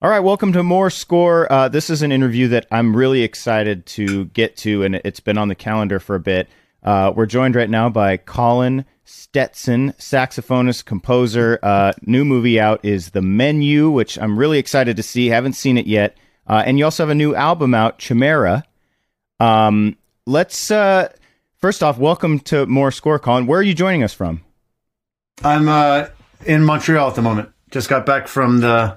All right, welcome to More Score. Uh, this is an interview that I'm really excited to get to, and it's been on the calendar for a bit. Uh, we're joined right now by Colin Stetson, saxophonist, composer. Uh, new movie out is The Menu, which I'm really excited to see. Haven't seen it yet. Uh, and you also have a new album out, Chimera. Um, let's uh, first off, welcome to More Score, Colin. Where are you joining us from? I'm uh, in Montreal at the moment. Just got back from the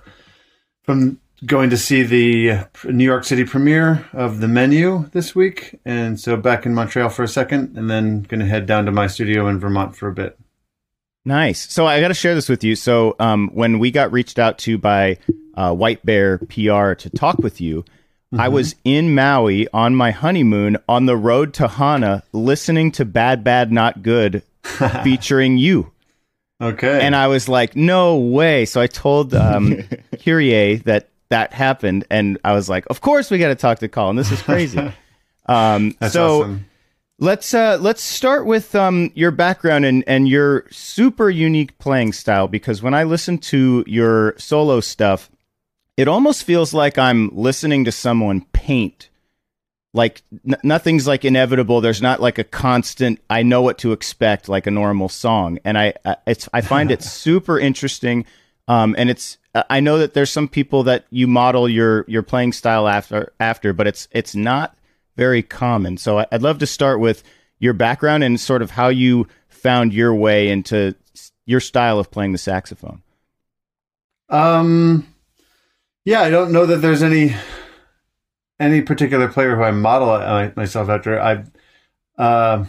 from going to see the New York City premiere of The Menu this week, and so back in Montreal for a second, and then going to head down to my studio in Vermont for a bit. Nice. So I got to share this with you. So um, when we got reached out to by uh, White Bear PR to talk with you, mm-hmm. I was in Maui on my honeymoon on the road to Hana, listening to "Bad Bad Not Good" featuring you. Okay. And I was like, no way. So I told um, Kyrie that that happened. And I was like, of course we got to talk to Colin. This is crazy. um, That's so awesome. let's uh, let's start with um, your background and, and your super unique playing style. Because when I listen to your solo stuff, it almost feels like I'm listening to someone paint like n- nothing's like inevitable. There's not like a constant i know what to expect like a normal song. And i it's i find it super interesting um and it's i know that there's some people that you model your your playing style after after but it's it's not very common. So i'd love to start with your background and sort of how you found your way into your style of playing the saxophone. Um yeah i don't know that there's any any particular player who I model myself after. I, uh,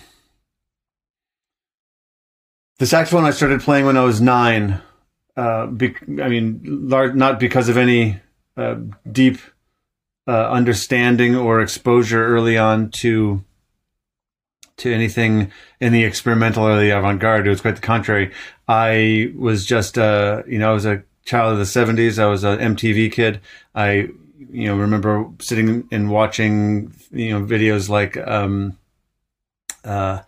the saxophone I started playing when I was nine. Uh, be, I mean, not because of any uh, deep uh, understanding or exposure early on to to anything in the experimental or the avant-garde. It was quite the contrary. I was just, uh, you know, I was a child of the 70s. I was an MTV kid. I you know, remember sitting and watching, you know, videos like, um, uh,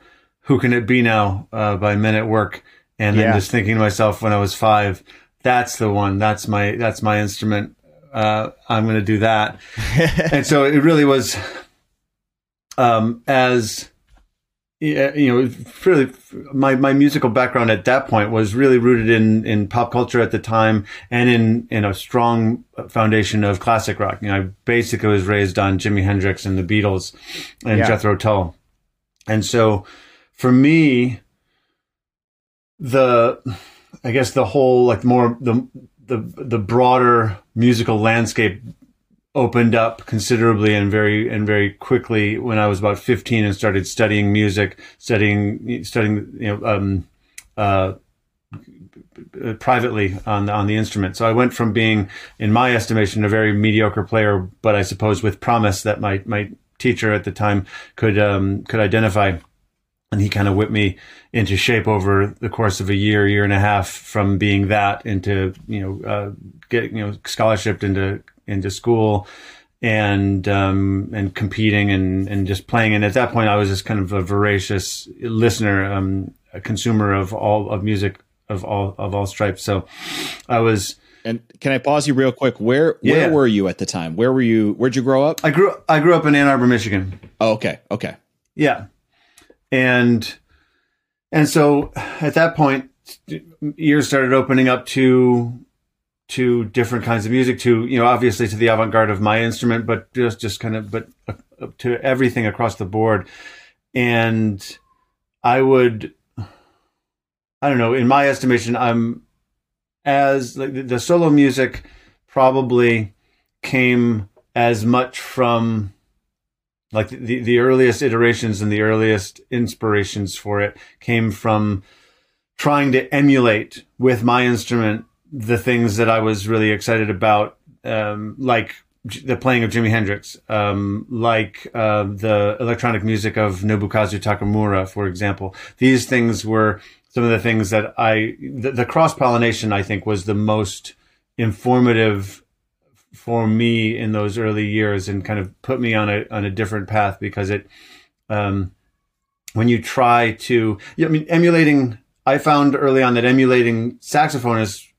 Who Can It Be Now, uh, by Men at Work. And then yeah. just thinking to myself when I was five, that's the one. That's my, that's my instrument. Uh, I'm going to do that. and so it really was, um, as, you know, really, my, my musical background at that point was really rooted in, in pop culture at the time and in, in a strong foundation of classic rock. You know, I basically was raised on Jimi Hendrix and the Beatles and yeah. Jethro Tull. And so for me, the, I guess the whole, like more, the, the, the broader musical landscape opened up considerably and very and very quickly when I was about 15 and started studying music, studying studying you know um, uh, privately on on the instrument. So I went from being, in my estimation, a very mediocre player, but I suppose with promise that my my teacher at the time could um, could identify. And he kind of whipped me into shape over the course of a year, year and a half, from being that into you know uh, getting you know scholarshiped into into school and um, and competing and and just playing. And at that point, I was just kind of a voracious listener, um, a consumer of all of music of all of all stripes. So I was. And can I pause you real quick? Where where yeah. were you at the time? Where were you? Where'd you grow up? I grew I grew up in Ann Arbor, Michigan. Oh, okay, okay, yeah, and and so at that point, ears started opening up to to different kinds of music to you know obviously to the avant-garde of my instrument but just just kind of but uh, to everything across the board. And i would i don't know in my estimation i'm as like the, the solo music probably came as much from like the, the earliest iterations and the earliest inspirations for it came from trying to emulate with my instrument the things that I was really excited about, um, like the playing of Jimi Hendrix, um, like uh, the electronic music of Nobukazu Takemura, for example. These things were some of the things that I, the, the cross pollination, I think, was the most informative for me in those early years and kind of put me on a on a different path because it, um, when you try to, I mean, emulating. I found early on that emulating saxophone is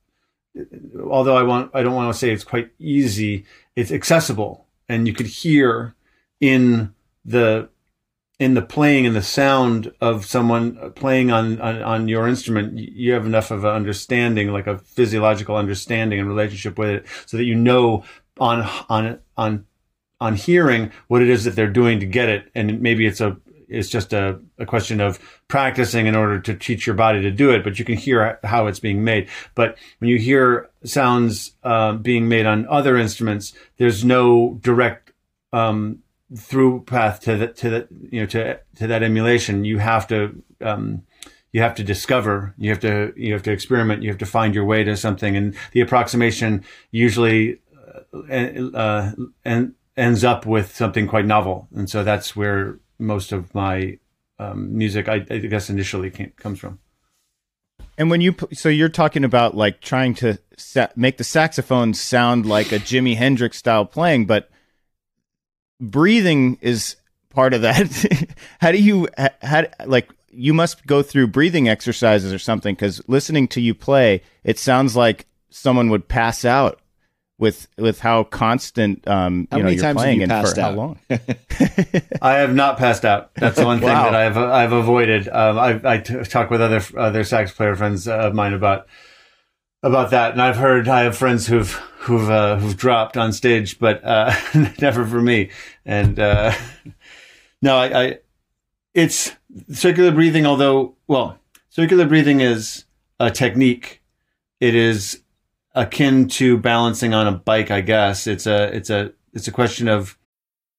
although I want, I don't want to say it's quite easy. It's accessible and you could hear in the, in the playing and the sound of someone playing on, on, on your instrument, you have enough of an understanding, like a physiological understanding and relationship with it so that you know on, on, on, on hearing what it is that they're doing to get it. And maybe it's a, it's just a, a question of practicing in order to teach your body to do it, but you can hear how it's being made. But when you hear sounds uh, being made on other instruments, there's no direct um, through path to the, to the, you know to to that emulation. You have to um, you have to discover, you have to you have to experiment, you have to find your way to something, and the approximation usually uh, uh, and ends up with something quite novel. And so that's where most of my um, music, I, I, guess, initially came, comes from. And when you so you're talking about like trying to sa- make the saxophone sound like a Jimi Hendrix style playing, but breathing is part of that. how do you how like you must go through breathing exercises or something because listening to you play, it sounds like someone would pass out with with how constant um how you know you're playing you and for out? how long? I have not passed out. That's the one thing wow. that i've i've avoided. Um i i t- talk with other other sax player friends of mine about about that and i've heard i have friends who've who've uh, who've dropped on stage but uh never for me. And uh no I, I it's circular breathing although well circular breathing is a technique. It is akin to balancing on a bike, I guess. It's a it's a it's a question of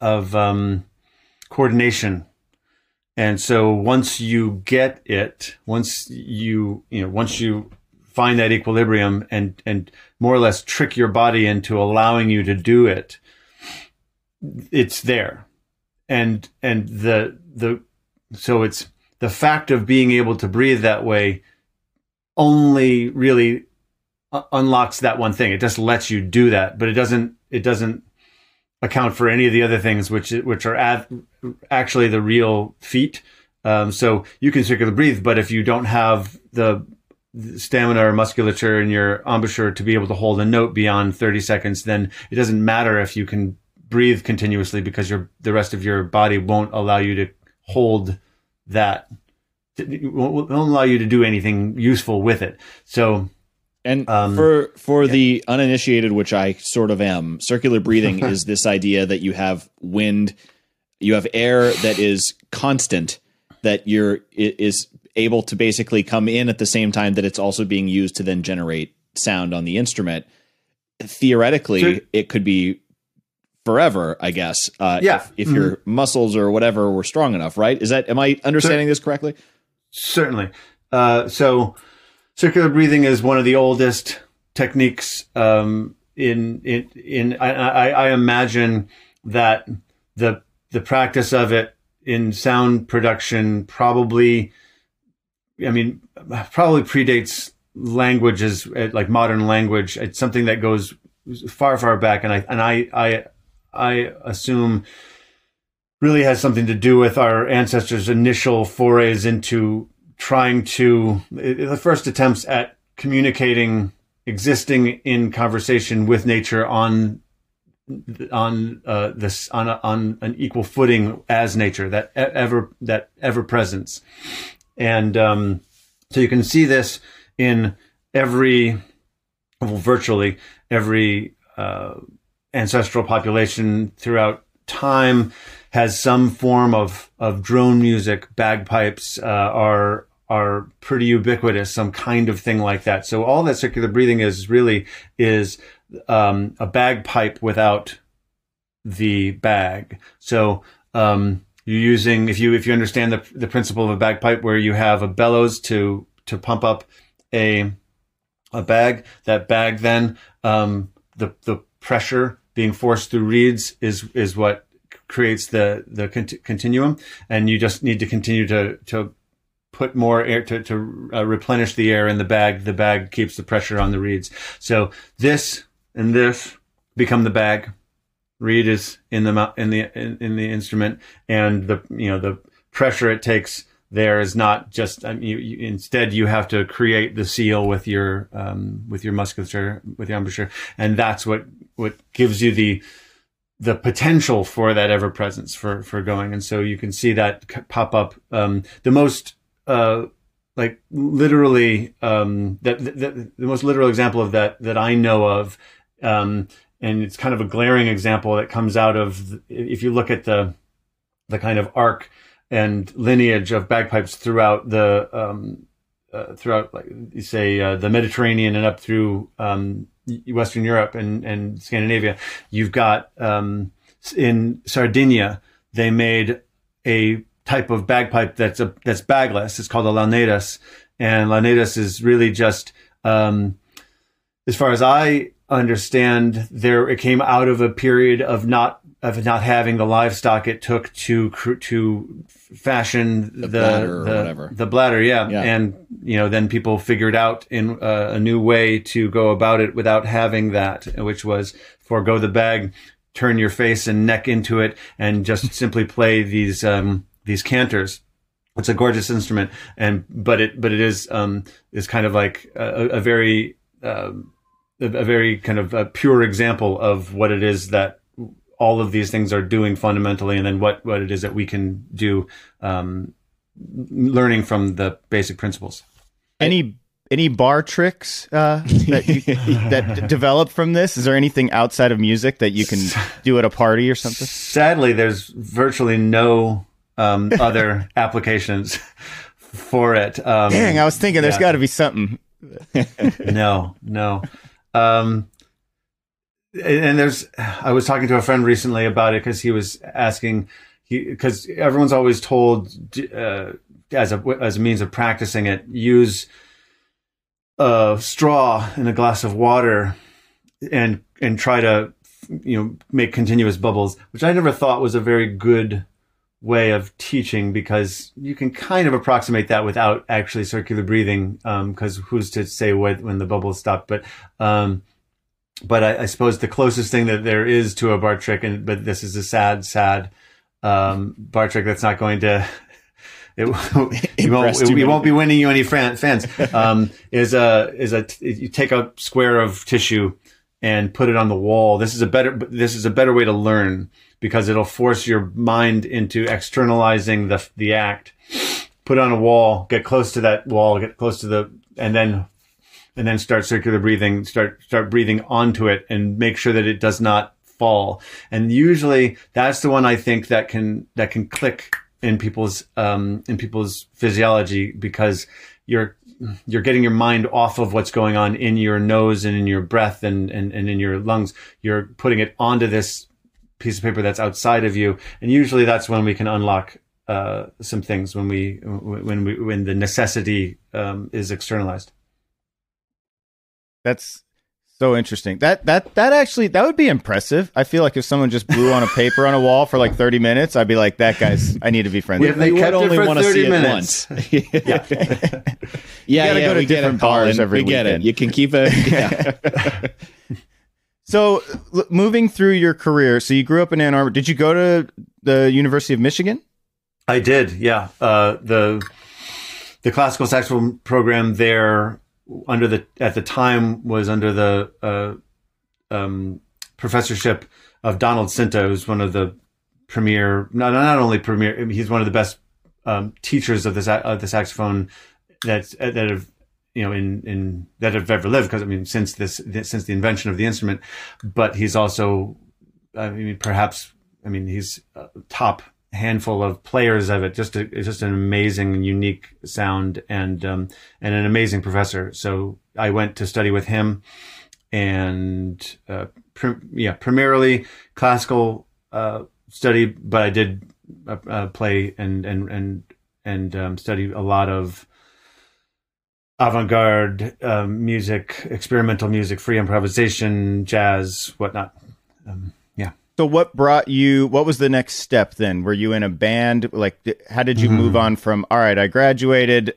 of um, coordination. And so once you get it, once you, you know, once you find that equilibrium and, and more or less trick your body into allowing you to do it, it's there. And, and the, the, so it's the fact of being able to breathe that way only really unlocks that one thing. It just lets you do that, but it doesn't, it doesn't account for any of the other things which which are at, actually the real feat. Um, so you can circular breathe, but if you don't have the stamina or musculature in your embouchure to be able to hold a note beyond 30 seconds, then it doesn't matter if you can breathe continuously because your the rest of your body won't allow you to hold that. Won't allow you to do anything useful with it. So and um, for for yeah. the uninitiated, which I sort of am, circular breathing is this idea that you have wind, you have air that is constant, that you're is able to basically come in at the same time that it's also being used to then generate sound on the instrument. Theoretically, it could be forever, I guess. Uh, yeah. If, if mm-hmm. your muscles or whatever were strong enough, right? Is that am I understanding this correctly? Certainly. Uh, so circular breathing is one of the oldest techniques um, in in in I, I, imagine that the the practice of it in sound production probably I mean probably predates languages like modern language. It's something that goes far far back and I and I I I assume really has something to do with our ancestors initial forays into trying to the first attempts at communicating existing in conversation with nature on on uh, this on a, on an equal footing as nature that ever that ever presence. And um, so you can see this in every well, virtually every uh, ancestral population throughout time has some form of of drone music. Bagpipes uh, are are pretty ubiquitous, some kind of thing like that. So all that circular breathing is really is um, a bagpipe without the bag. So um, you're using if you if you understand the the principle of a bagpipe, where you have a bellows to to pump up a a bag. That bag then um, the the pressure being forced through reeds is is what creates the the cont- continuum, and you just need to continue to to put more air to, to uh, replenish the air in the bag. The bag keeps the pressure on the reeds. So this and this become the bag. Reed is in the in the in, in the instrument, and the you know the pressure it takes there is not just um, you, you, instead you have to create the seal with your um, with your musculature with your embouchure. And that's what what gives you the the potential for that ever presence for for going. And so you can see that pop up um, the most uh, like literally um, that the, the, the, most literal example of that that I know of um, and it's kind of a glaring example that comes out of if you look at the the kind of arc and lineage of bagpipes throughout the um, uh, throughout like you say uh, the Mediterranean and up through um, Western Europe and, and Scandinavia. You've got um, in Sardinia they made a type of bagpipe that's a that's bagless. It's called a launeddas, and launeddas is really just um, as far as I understand, there it came out of a period of not of not having the livestock it took to to fashion the the bladder, the, the, bladder yeah. yeah. and you know then people figured out in uh, a new way to go about it without having that which was forego the bag turn your face and neck into it and just simply play these um, these chanters it's a gorgeous instrument and but it but it is um is kind of like a, a very um, a, a very kind of a pure example of what it is that all of these things are doing fundamentally, and then what what it is that we can do, um, learning from the basic principles. Any any bar tricks uh, that you, that develop from this? Is there anything outside of music that you can do at a party or something? Sadly, there's virtually no um, other applications for it. Um, Dang, I was thinking there's got to be something. no, no. Um, and there's, I was talking to a friend recently about it because he was asking, because everyone's always told uh, as a as a means of practicing it, use a straw in a glass of water and and try to you know make continuous bubbles, which I never thought was a very good way of teaching because you can kind of approximate that without actually circular breathing because um, who's to say when, when the bubbles stop but um, but I, I, suppose the closest thing that there is to a bar trick and but this is a sad sad um, bar trick that's not going to it, it won't, it, won't be winning you any fans. Um, is a is a you take a square of tissue and put it on the wall. This is a better this is a better way to learn because it'll force your mind into externalizing the the act. Put on a wall, get close to that wall, get close to the, and then and then start circular breathing. Start start breathing onto it, and make sure that it does not fall. And usually, that's the one I think that can that can click in people's um, in people's physiology because you're you're getting your mind off of what's going on in your nose and in your breath and, and, and in your lungs. You're putting it onto this piece of paper that's outside of you. And usually that's when we can unlock uh, some things when we when we when the necessity um, is externalized. That's so interesting. That that that actually that would be impressive. I feel like if someone just blew on a paper on a wall for like thirty minutes, I'd be like, "That guy's. I need to be friends." Yeah, they would only want to see minutes. it once. yeah, yeah, yeah. Go to different bars every. We get it. You can keep it. Yeah. So, l- moving through your career, so you grew up in Ann Arbor. Did you go to the University of Michigan? I did. Yeah. Uh, the the classical saxophone program there under the at the time was under the uh, um, professorship of Donald Sinta, who's one of the premier not not only premier he's one of the best um, teachers of the of the saxophone that that have you know, in, in that have ever lived. Because I mean, since this, since the invention of the instrument, but he's also, I mean, perhaps, I mean, he's a top handful of players of it. Just a, it's just an amazing unique sound and, um, and an amazing professor. So I went to study with him and, uh, yeah, primarily classical, uh, study, but I did uh, uh play and, and, and, and, um, study a lot of, avant-garde um, music, experimental music, free improvisation, jazz, whatnot. Um. So what brought you what was the next step then? Were you in a band? Like how did you Mm-hmm. move on from all right, I graduated,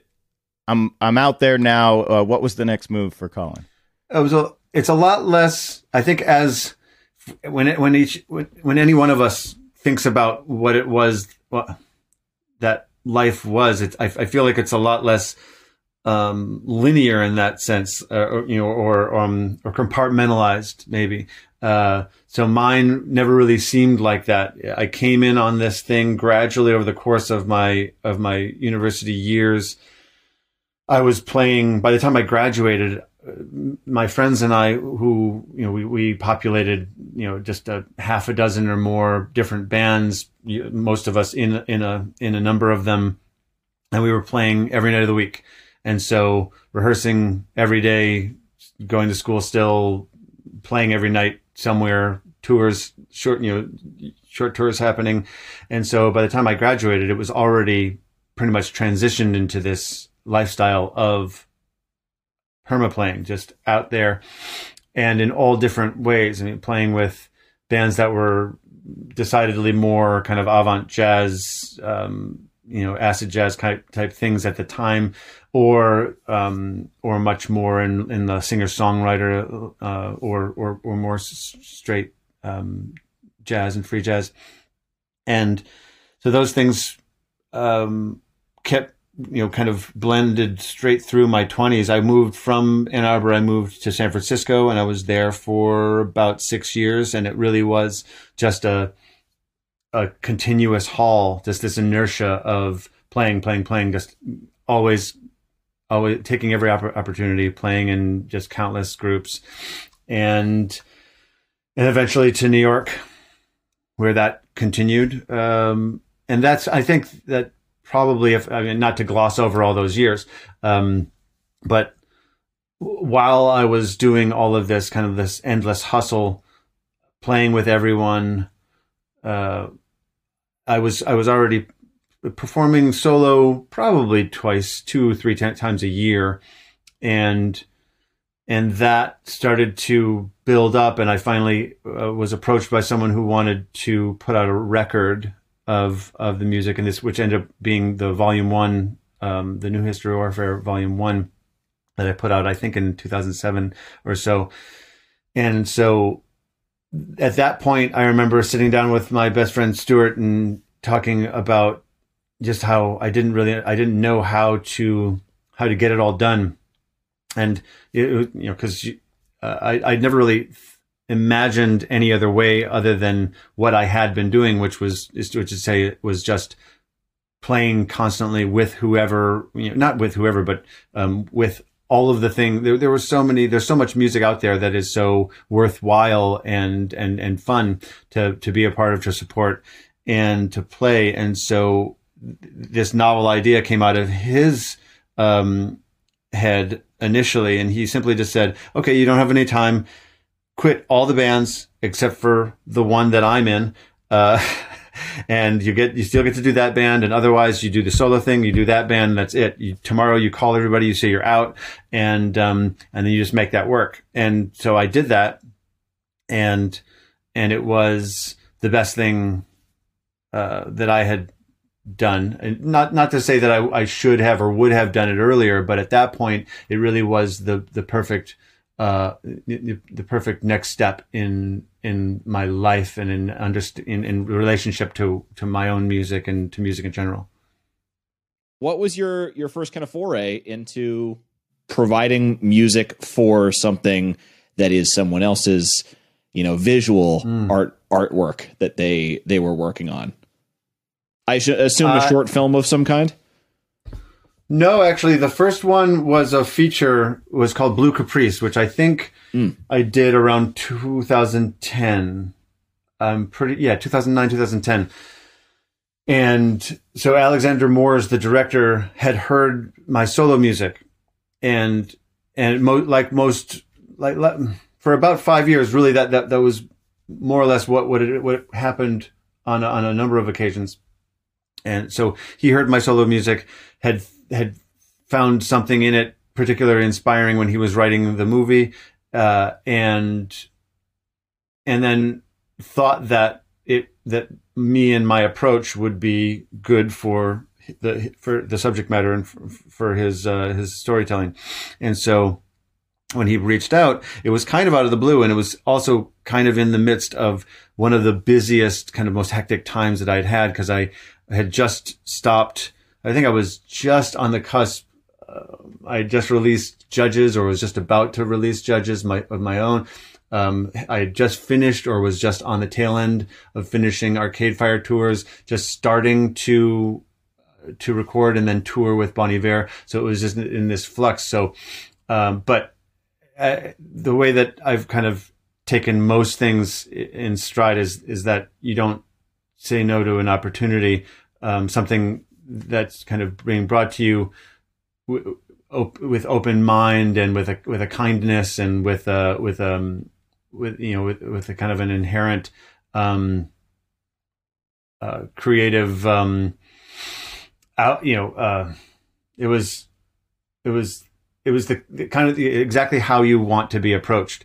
I'm I'm out there now. Uh, what was the next move for Colin? it was a it's a lot less i think as when it, when each when, when any one of us thinks about what it was what that life was it, I, I feel like it's a lot less um linear in that sense uh, or you know or um or compartmentalized maybe uh so mine never really seemed like that i came in on this thing gradually over the course of my of my university years i was playing by the time i graduated my friends and I, who you know, we, we populated you know just a half a dozen or more different bands. Most of us in in a in a number of them, and we were playing every night of the week. And so rehearsing every day, going to school still, playing every night somewhere, tours, short you know, short tours happening. And so by the time I graduated, it was already pretty much transitioned into this lifestyle of perma playing, just out there and in all different ways. I mean, playing with bands that were decidedly more kind of avant jazz, um, you know, acid jazz type type things at the time, or um, or much more in in the singer songwriter, uh, or or or more straight um, jazz and free jazz, and so those things um, kept you know kind of blended straight through my 20s i moved from ann arbor i moved to san francisco and i was there for about six years and it really was just a a continuous haul just this inertia of playing playing playing just always always taking every opp- opportunity playing in just countless groups. And and eventually to new york where that continued. Um and that's i think that probably if I mean not to gloss over all those years, um, but while I was doing all of this kind of this endless hustle, playing with everyone, uh, I was I was already performing solo probably twice, two three t- times a year, and and that started to build up, and I finally uh, was approached by someone who wanted to put out a record of of the music, and this which ended up being the volume one, um, the New History of Warfare volume one that I put out, I think in 2007 or so. And so at that point, I remember sitting down with my best friend Stuart and talking about just how I didn't really, I didn't know how to how to get it all done, and it, you know, because uh, I I'd never really imagined any other way other than what I had been doing, which was, is to, to say, was just playing constantly with whoever, you know, not with whoever, but um, with all of the thing. There, there was so many. There's so much music out there that is so worthwhile and and and fun to to be a part of, to support, and to play. And so this novel idea came out of his um, head initially, and he simply just said, "Okay, you don't have any time." quit all the bands except for the one that I'm in. Uh, and you get, you still get to do that band. And otherwise you do the solo thing, you do that band. That's it. You, tomorrow you call everybody, you say you're out and, um, and then you just make that work. And so I did that and, and it was the best thing, uh, that I had done. And not, not to say that I, I should have or would have done it earlier, but at that point, it really was the, the perfect, uh, the, the perfect next step in in my life and in underst- in, in relationship to to my own music and to music in general. What was your your first kind of foray into providing music for something that is someone else's, you know, visual Mm. art artwork that they they were working on? I should assume a Uh, short film of some kind. No, actually, the first one was a feature was called Blue Caprice, which I think Mm. I did around 2010. I'm pretty yeah, 2009, 2010. And so Alexander Moors, the director, had heard my solo music, and and mo- like most like, like for about five years, really that that that was more or less what what it, what happened on a, on a number of occasions. And so he heard my solo music, had had found something in it particularly inspiring when he was writing the movie, uh, and and then thought that it that me and my approach would be good for the for the subject matter and for, for his uh, his storytelling, and so when he reached out, it was kind of out of the blue, and it was also kind of in the midst of one of the busiest, kind of most hectic times that I'd had because I had just stopped. I think I was just on the cusp. Uh, I just released Judges, or was just about to release Judges my, of my own. Um, I had just finished, or was just on the tail end of finishing Arcade Fire tours, just starting to to record and then tour with Bon Iver. So it was just in this flux. So, um, but uh, the way that I've kind of taken most things in stride is is that you don't say no to an opportunity, um, something that's kind of being brought to you w- op- with open mind and with a with a kindness and with a with um with you know with with a kind of an inherent um uh, creative um out you know uh it was it was it was the, the kind of the, exactly how you want to be approached.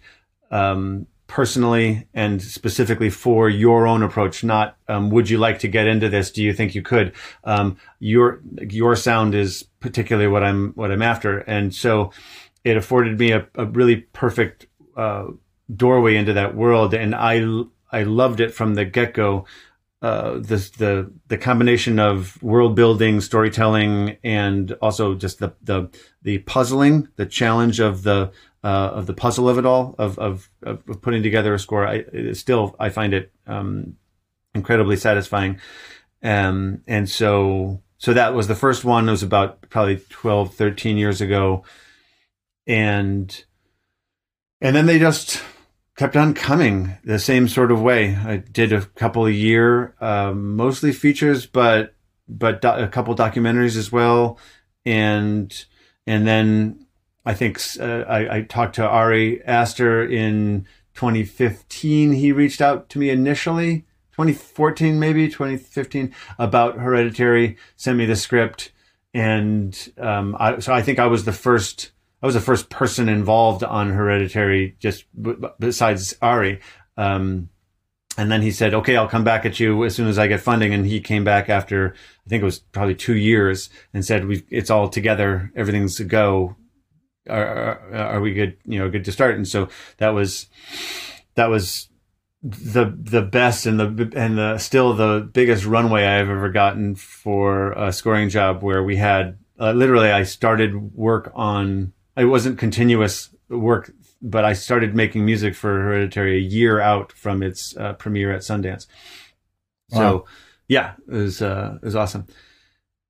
Um personally and specifically for your own approach not um, would you like to get into this? Do you think you could? Um, your your sound is particularly what i'm what i'm after. And so it afforded me a, a really perfect uh, doorway into that world. And i i loved it from the get-go uh, the the the combination of world building, storytelling, and also just the the the puzzling, the challenge of the uh, of the puzzle of it all, of of, of putting together a score. I still I find it um, incredibly satisfying, um, and so so that was the first one. It was about probably 12, 13 years ago, and and then they just kept on coming the same sort of way. I did a couple a year, um, mostly features, but but do- a couple documentaries as well, and and then I think uh, I, I, talked to Ari Aster in 2015. He reached out to me initially, 2014 maybe 2015 about Hereditary. Sent me the script, and um, I, so I think I was the first I was the first person involved on Hereditary, just b- besides Ari. Um, and then he said, "Okay, I'll come back at you as soon as I get funding." And he came back after I think it was probably two years and said, "We it's all together, everything's a go. Are, are, are we good? You know, good to start?" And so that was that was the the best and the and the still the biggest runway I've ever gotten for a scoring job where we had uh, literally I started work on it wasn't continuous work, but I started making music for Hereditary a year out from its uh, premiere at Sundance. Wow. So yeah, it was uh, it was awesome.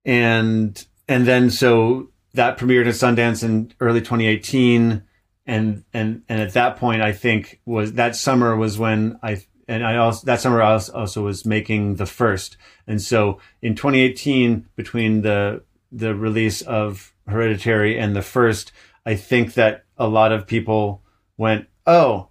And and then so that premiered at Sundance in early 2018 and and and at that point I think was that summer was when I and I also that summer I also was making the first. And so in 2018 between the the release of Hereditary and the first I think that a lot of people went, "Oh,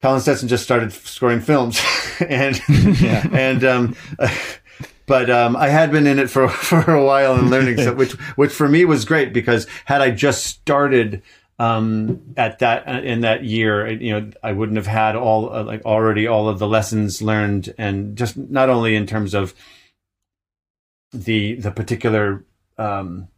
Colin Stetson just started scoring films," and and um, but um, I had been in it for for a while and learning, so, which which for me was great because had I just started um, at that uh, in that year, you know, I wouldn't have had all uh, like already all of the lessons learned, and just not only in terms of the the particular um,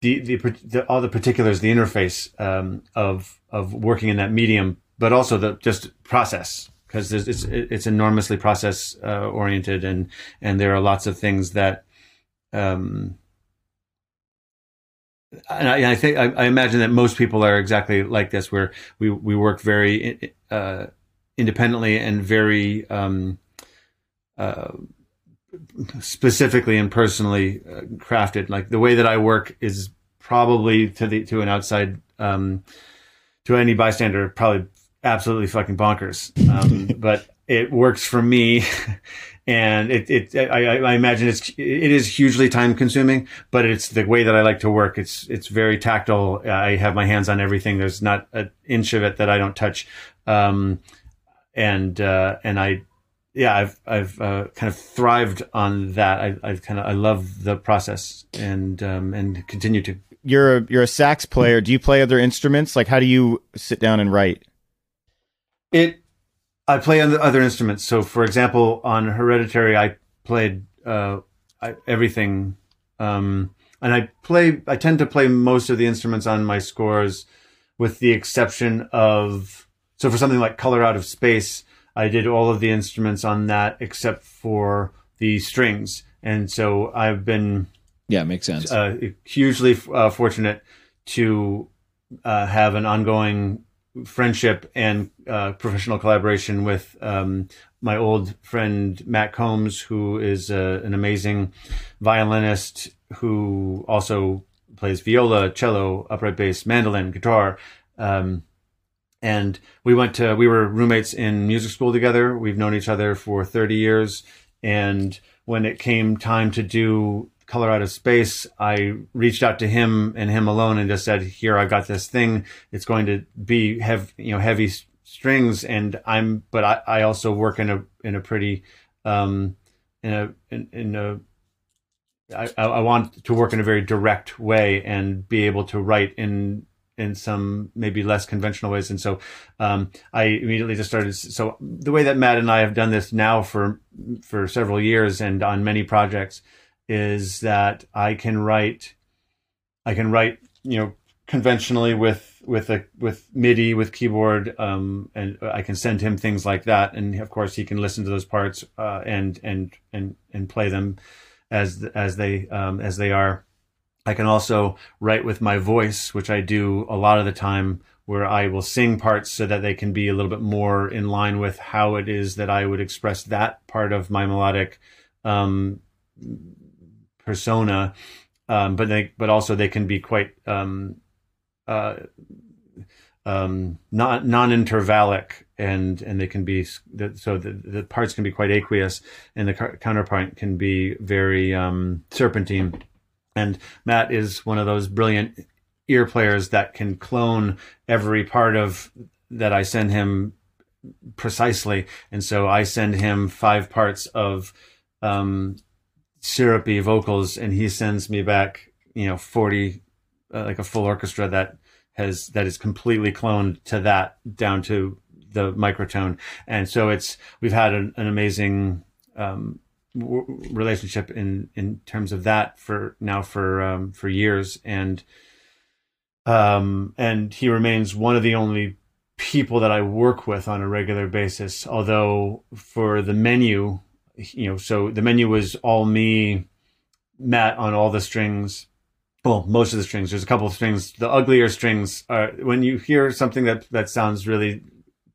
the, the, the all the particulars, the interface um, of of working in that medium, but also the just process because it's it's enormously process uh, oriented and and there are lots of things that um and I, I think I, I, imagine that most people are exactly like this where we we work very uh, independently and very um, uh, specifically and personally uh, crafted. Like the way that I work is probably to the to an outside um, to any bystander probably absolutely fucking bonkers. Um, but it works for me. and it, it I, I, imagine it's it is hugely time consuming, but it's the way that I like to work. It's it's very tactile. I have my hands on everything. There's not an inch of it that I don't touch, um, and uh, and I yeah, I've I've uh, kind of thrived on that. I, I've kind of I love the process and um, and continue to you're a, you're a sax player. Do you play other instruments? Like, how do you sit down and write? It. I play on the other instruments. So, for example, on Hereditary, I played uh, I, everything, um, and I play. I tend to play most of the instruments on my scores, with the exception of. So, for something like Color Out of Space, I did all of the instruments on that except for the strings, and so I've been Yeah, makes sense. uh, hugely uh, fortunate to uh, have an ongoing friendship and uh, professional collaboration with um, my old friend Matt Combs, who is uh, an amazing violinist who also plays viola, cello, upright bass, mandolin, guitar. Um, and we went to we were roommates in music school together. We've known each other for 30 years, and when it came time to do Color Out of Space, I reached out to him and him alone and just said, "Here, I got this thing. It's going to be have you know heavy strings, and I'm but I, I also work in a in a pretty um in a in, in a I, I I want to work in a very direct way and be able to write in in some maybe less conventional ways. And so um, I immediately just started. So the way that Matt and I have done this now for for several years and on many projects is that I can write, I can write, you know, conventionally with with a with MIDI with keyboard, um, and I can send him things like that, and of course he can listen to those parts uh, and and and and play them as as they um, as they are. I can also write with my voice, which I do a lot of the time, where I will sing parts so that they can be a little bit more in line with how it is that I would express that part of my melodic um, persona. Um, but they, but also they can be quite um, uh, um, non non-intervallic, and and they can be so the, the parts can be quite aqueous, and the counterpoint can be very um, serpentine. And Matt is one of those brilliant ear players that can clone every part of that I send him precisely. And so I send him five parts of um, syrupy vocals, and he sends me back, you know, forty, uh, like a full orchestra that has that is completely cloned to that down to the microtone. And so it's we've had an, an amazing um, w- relationship in in terms of that for now for um, for years. And um and he remains one of the only people that I work with on a regular basis. Although for the menu you know so the menu was all me Matt on all the strings. Well most of the strings. There's a couple of strings. The uglier strings are when you hear something that that sounds really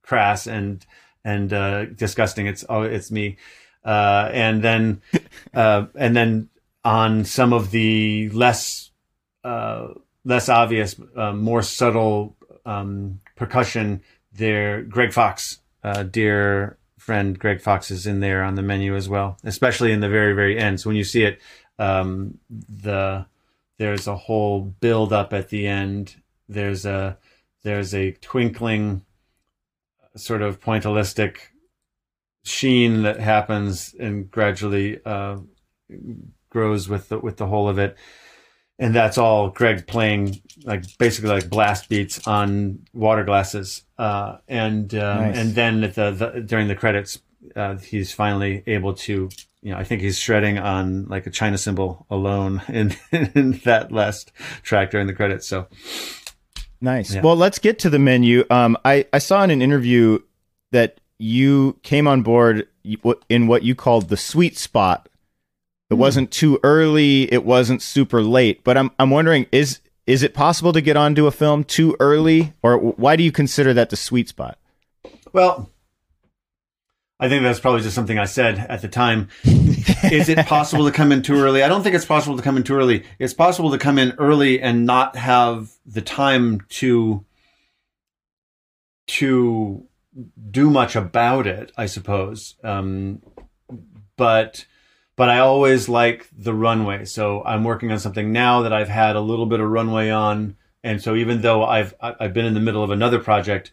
crass and and uh disgusting it's oh it's me uh, and then uh, and then on some of the less uh, less obvious, uh, more subtle um, percussion, there Greg Fox, uh, dear friend Greg Fox, is in there on the menu as well, especially in the very very end. So when you see it, um, the there's a whole build up at the end. There's a there's a twinkling sort of pointillistic sheen that happens and gradually uh, grows with the, with the whole of it. And that's all Greg playing like basically like blast beats on water glasses. Uh, and um, Nice. and then at the, the during the credits, uh, he's finally able to you know I think he's shredding on like a China cymbal alone in, in that last track during the credits. So Nice. Yeah. Well, let's get to the menu. Um, I, I saw in an interview that you came on board in what you called the sweet spot. It hmm. wasn't too early. It wasn't super late. But I'm I'm wondering is is it possible to get onto a film too early, or why do you consider that the sweet spot? Well, I think that's probably just something I said at the time. Is it possible to come in too early? I don't think it's possible to come in too early. It's possible to come in early and not have the time to to do much about it, I suppose. Um, but but I always like the runway. So I'm working on something now that I've had a little bit of runway on, and so even though I've I've been in the middle of another project,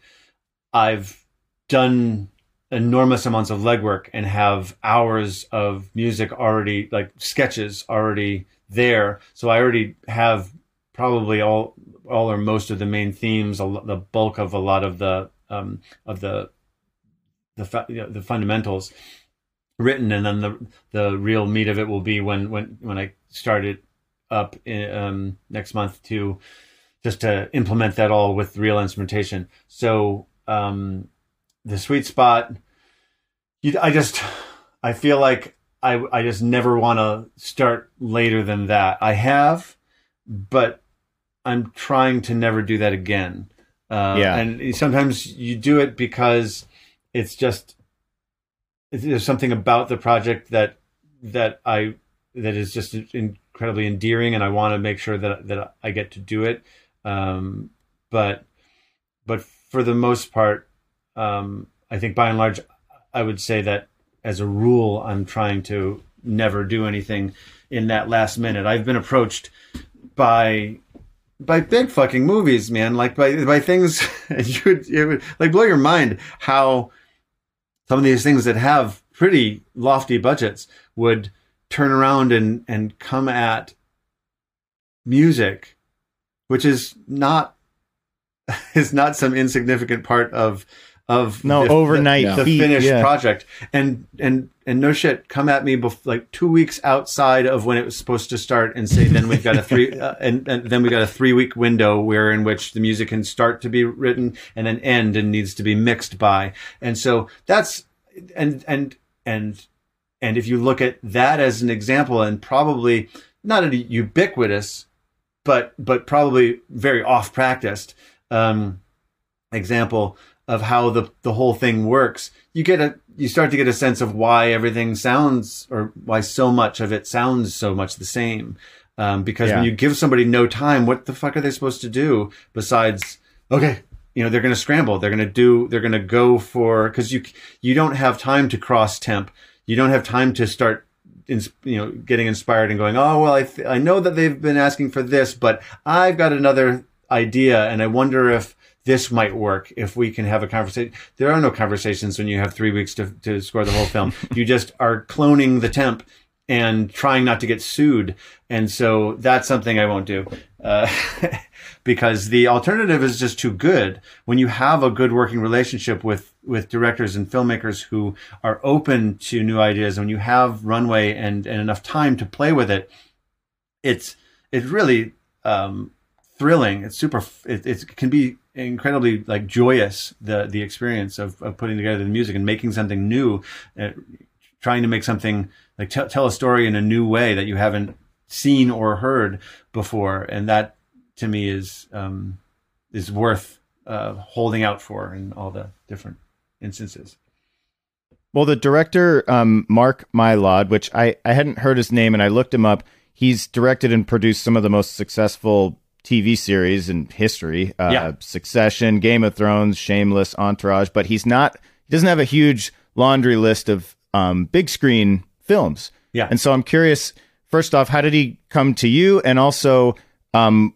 I've done enormous amounts of legwork and have hours of music already like sketches already there so i already have probably all all or most of the main themes, the bulk of a lot of the um, of the the you know, the fundamentals written, and then the the real meat of it will be when when when I start it up in, um, next month to just to implement that all with real instrumentation. So um, the sweet spot, you, I just I feel like I I just never want to start later than that. I have, but I'm trying to never do that again. Uh, yeah, and sometimes you do it because it's just there's something about the project that that I that is just incredibly endearing, and I want to make sure that that I get to do it. Um, but but for the most part, um, I think by and large, I would say that as a rule, I'm trying to never do anything in that last minute. I've been approached by by big fucking movies, man. Like by by things you would it would like blow your mind how some of these things that have pretty lofty budgets would turn around and and come at music, which is not is not some insignificant part of of no the, overnight. the, the finished yeah. project. And and and no shit come at me bef- like two weeks outside of when it was supposed to start and say then we've got a three uh, and, and then we got a three week window where in which the music can start to be written and then end and needs to be mixed by. And so that's and and and and if you look at that as an example and probably not a ubiquitous but but probably very off practiced um, example of how the the whole thing works, you get a you start to get a sense of why everything sounds or why so much of it sounds so much the same. Um, because yeah. when you give somebody no time, what the fuck are they supposed to do besides okay, you know they're going to scramble, they're going to do, they're going to go for because you you don't have time to cross temp, you don't have time to start you know getting inspired and going oh well I, th- I know that they've been asking for this but i've got another idea and i wonder if this might work if we can have a conversation. There are no conversations when you have three weeks to, to score the whole film. you just are cloning the temp and trying not to get sued. And so that's something I won't do. Uh, because the alternative is just too good. When you have a good working relationship with, with directors and filmmakers who are open to new ideas, when you have runway and, and enough time to play with it, it's, it's really, um, thrilling. It's super, it, it can be incredibly like joyous the the experience of, of putting together the music and making something new uh, trying to make something like t- tell a story in a new way that you haven't seen or heard before. And that to me is um, is worth uh, holding out for in all the different instances. Well the director um, mark mylod which I, I hadn't heard his name and i looked him up he's directed and produced some of the most successful TV series in history. Uh, yeah. Succession, Game of Thrones, Shameless, Entourage, but he's not. He doesn't have a huge laundry list of um, big screen films. Yeah. And so I'm curious. First off, how did he come to you? And also, um,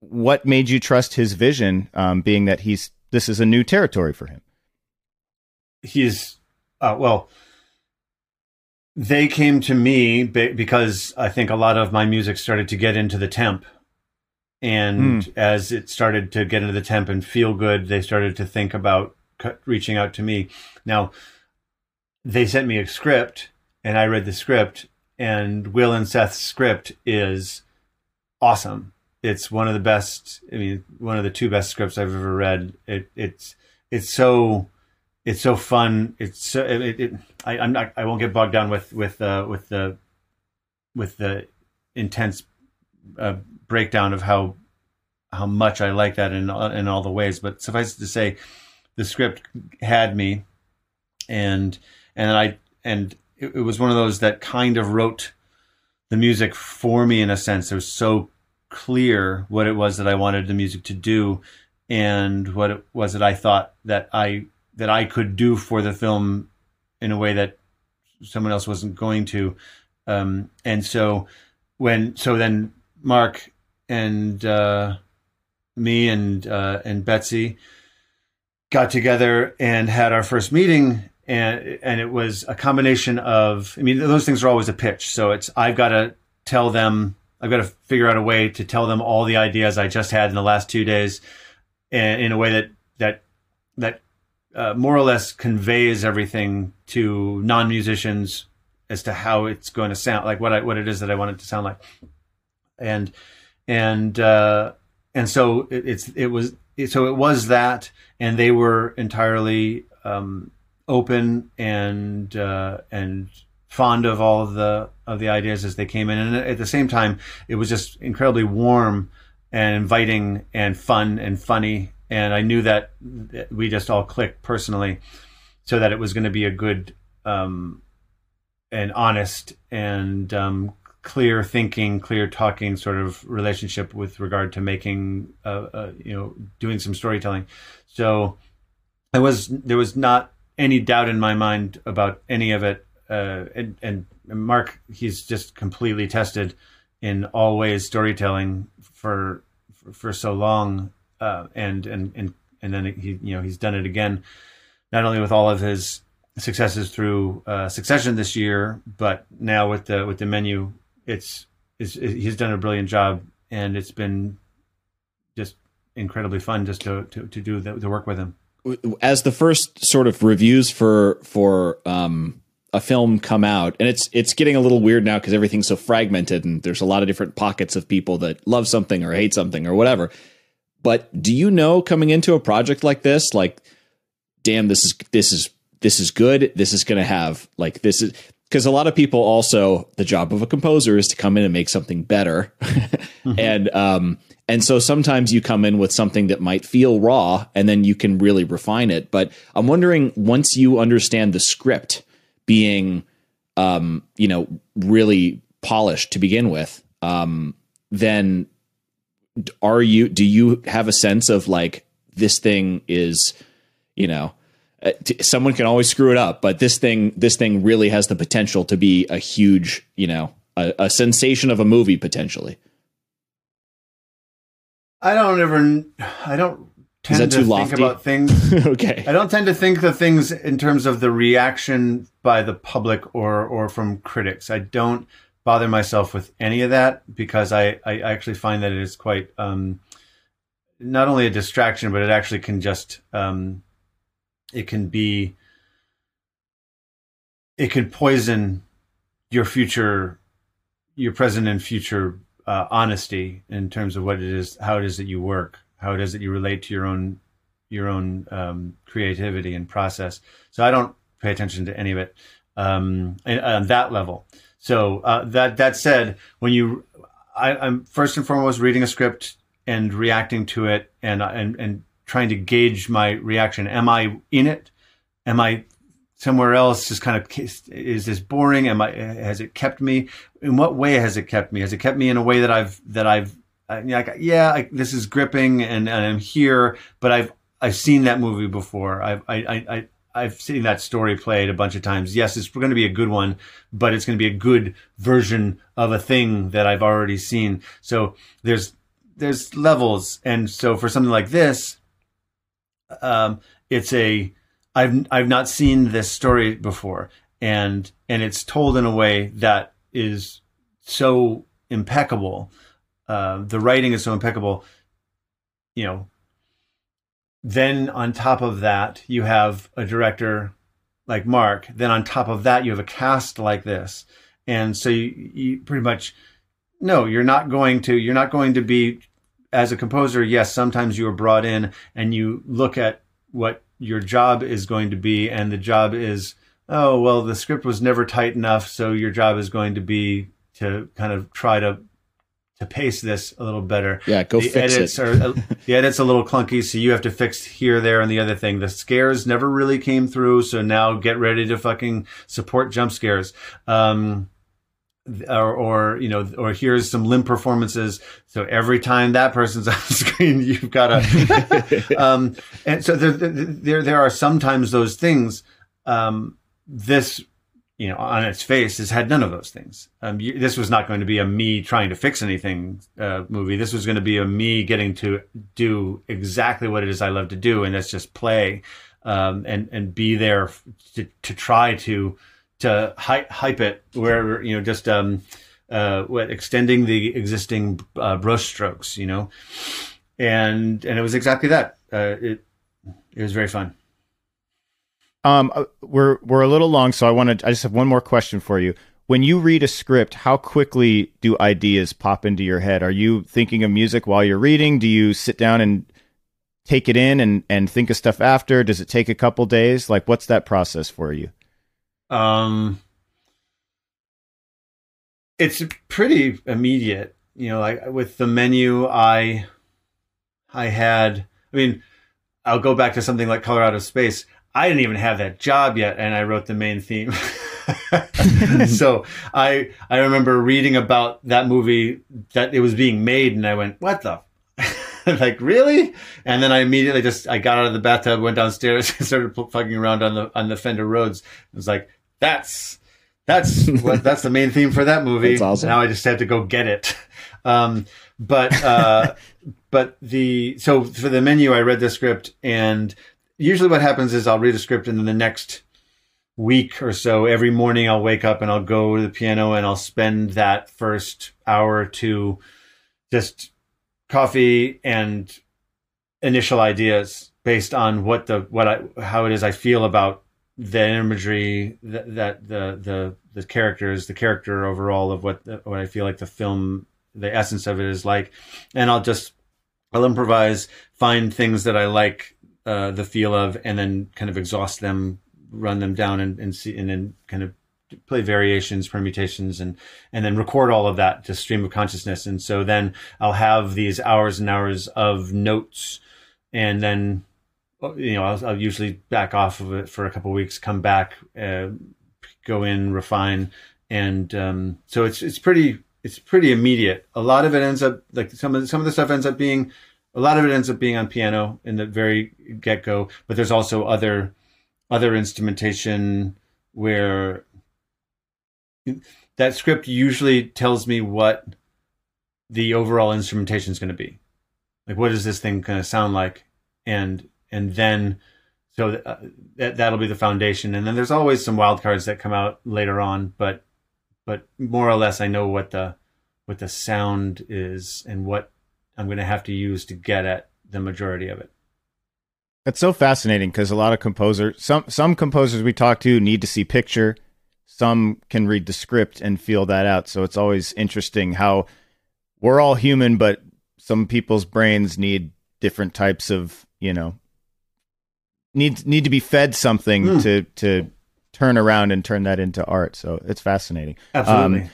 what made you trust his vision? Um, being that he's this is a new territory for him. He's uh, well they came to me because I think a lot of my music started to get into the temp and mm. as it started to get into the temp and feel good, they started to think about reaching out to me. Now, they sent me a script, and I read the script, and Will and Seth's script is awesome. It's one of the best. I mean, one of the two best scripts I've ever read. It, it's it's so it's so fun. It's so, it, it, I, I'm not. I won't get bogged down with with uh, with the with the intense uh, breakdown of how how much I like that in in all the ways. But suffice it to say, the script had me, and and I and it, it, was one of those that kind of wrote the music for me in a sense. It was so clear what it was that I wanted the music to do, and what it was that I thought that I that I could do for the film in a way that someone else wasn't going to. Um, and so when so then Mark and uh, me and uh, and Betsy got together and had our first meeting and and it was a combination of I mean those things are always a pitch. So it's I've got to tell them I've got to figure out a way to tell them all the ideas I just had in the last two days, and in a way that that that uh, more or less conveys everything to non musicians as to how it's going to sound, like what I what it is that I want it to sound like, and and uh, and so it, it's it was so it was that, and they were entirely um, open and uh, and fond of all of the of the ideas as they came in, and at the same time, it was just incredibly warm and inviting and fun and funny, and I knew that we just all clicked personally, so that it was going to be a good um, and honest and um, clear thinking, clear talking sort of relationship with regard to making, uh, uh, you know, doing some storytelling. So I was there was not any doubt in my mind about any of it. Uh, and, and Mark, he's just completely tested in all ways storytelling for for, for so long, uh, and and and and then he you know he's done it again, not only with all of his successes through uh, Succession this year, but now with the with the menu, it's, it's he's done a brilliant job, and it's been just incredibly fun just to to, to do the, the work with him as the first sort of reviews for for um, a film come out, and it's it's getting a little weird now because everything's so fragmented, and there's a lot of different pockets of people that love something or hate something or whatever. But do you know coming into a project like this, like, damn, this is this is this is good. This is going to have like this is because a lot of people also the job of a composer is to come in and make something better, mm-hmm. and um, and so sometimes you come in with something that might feel raw and then you can really refine it. But I'm wondering once you understand the script being, um, you know, really polished to begin with, um, then are you, do you have a sense of like, this thing is, you know, uh, someone can always screw it up, but this thing, this thing really has the potential to be a huge, you know, a, a sensation of a movie potentially. I don't ever. I don't tend to think about things. okay. I don't tend to think the things in terms of the reaction by the public or or from critics. I don't bother myself with any of that because I I actually find that it is quite um, not only a distraction, but it actually can just um, it can be it can poison your future your present and future uh, honesty in terms of what it is, how it is that you work, how it is that you relate to your own your own um, creativity and process. So I don't pay attention to any of it um, on that level. So uh, that that said, when you, I, I'm first and foremost reading a script and reacting to it and and and trying to gauge my reaction. Am I in it? Am I somewhere else just kind of is this boring am i has it kept me in what way has it kept me has it kept me in a way that i've that i've like yeah I, this is gripping and, and i'm here but i've i've seen that movie before i've i i I've seen that story played a bunch of times. Yes, it's going to be a good one, but it's going to be a good version of a thing that I've already seen. So there's there's levels, and so for something like this, um, it's a I've I've not seen this story before, and and it's told in a way that is so impeccable. Uh, the writing is so impeccable. You know. Then on top of that, you have a director like Mark. Then on top of that, you have a cast like this, and so you, you pretty much no, you're not going to you're not going to be as a composer. Yes, sometimes you are brought in and you look at what your job is going to be, and the job is, oh, well, the script was never tight enough, so your job is going to be to kind of try to to pace this a little better. Yeah, go the fix edits it. Are, the edit's a little clunky, so you have to fix here, there, and the other thing. The scares never really came through, so now get ready to fucking support jump scares. Um, or, or, you know, or here's some limp performances. So every time that person's on screen, you've got to. um, and so there, there, there are sometimes those things. Um, this, you know, on its face has had none of those things. Um, you, this was not going to be a me trying to fix anything uh, movie. This was going to be a me getting to do exactly what it is I love to do, and that's just play um, and and be there to, to try to to hype, hype it where you know just um, uh, what extending the existing uh, brush strokes, you know, and and it was exactly that. Uh, it it was very fun. Um, uh, we're we're a little long, so I want to. I just have one more question for you. When you read a script, how quickly do ideas pop into your head? Are you thinking of music while you're reading? Do you sit down and take it in and and think of stuff after? Does it take a couple days? Like, what's that process for you? Um, it's pretty immediate. You know, like with the menu, I I had. I mean, I'll go back to something like Color Out of Space. I didn't even have that job yet, and I wrote the main theme. so I I remember reading about that movie that it was being made, and I went, "What the." like really? And then I immediately just I got out of the bathtub, went downstairs, and started fucking around on the on the Fender Rhodes. I was like, "That's that's what that's the main theme for that movie. That's awesome. Now I just have to go get it. Um, but uh, but the so for the menu, I read the script, and usually what happens is I'll read a script, and then the next week or so, every morning I'll wake up and I'll go to the piano and I'll spend that first hour or two just coffee and initial ideas based on what the what I how it is I feel about the imagery that, that the the the characters the character overall of what the, what I feel like the film the essence of it is like. And I'll just I'll improvise find things that I like uh, the feel of and then kind of exhaust them run them down and, and see and then kind of play variations permutations and and then record all of that to stream of consciousness. And so then I'll have these hours and hours of notes and then you know, I'll, I'll, usually back off of it for a couple weeks, come back, uh, go in, refine, and um, so it's it's pretty it's pretty immediate. A lot of it ends up like some of the, some of the stuff ends up being a lot of it ends up being on piano in the very get go, but there's also other other instrumentation where that script usually tells me what the overall instrumentation is going to be. Like, what is this thing going to sound like? And and then so uh, that that'll be the foundation. And then there's always some wild cards that come out later on, but but more or less, I know what the what the sound is and what I'm going to have to use to get at the majority of it. That's so fascinating because a lot of composers, some some composers we talk to need to see picture. Some can read the script and feel that out. So it's always interesting how we're all human, but some people's brains need different types of you know need need to be fed something mm. to to turn around and turn that into art. So it's fascinating. Absolutely. Um,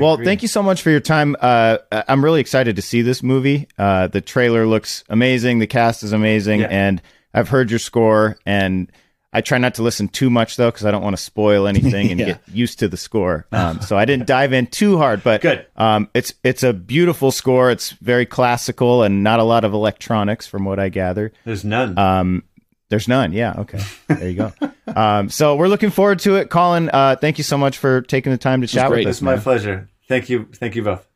well, agree. thank you so much for your time. Uh, I'm really excited to see this movie. Uh, the trailer looks amazing. The cast is amazing, yeah. and I've heard your score. And I try not to listen too much though, because I don't want to spoil anything and yeah. get used to the score. Um, so I didn't dive in too hard, but good. Um, it's it's a beautiful score. It's very classical and not a lot of electronics, from what I gather. There's none. Um, there's none. Yeah. Okay. There you go. um, so we're looking forward to it. Colin, uh, thank you so much for taking the time to chat with us. It's my pleasure. Thank you. Thank you both.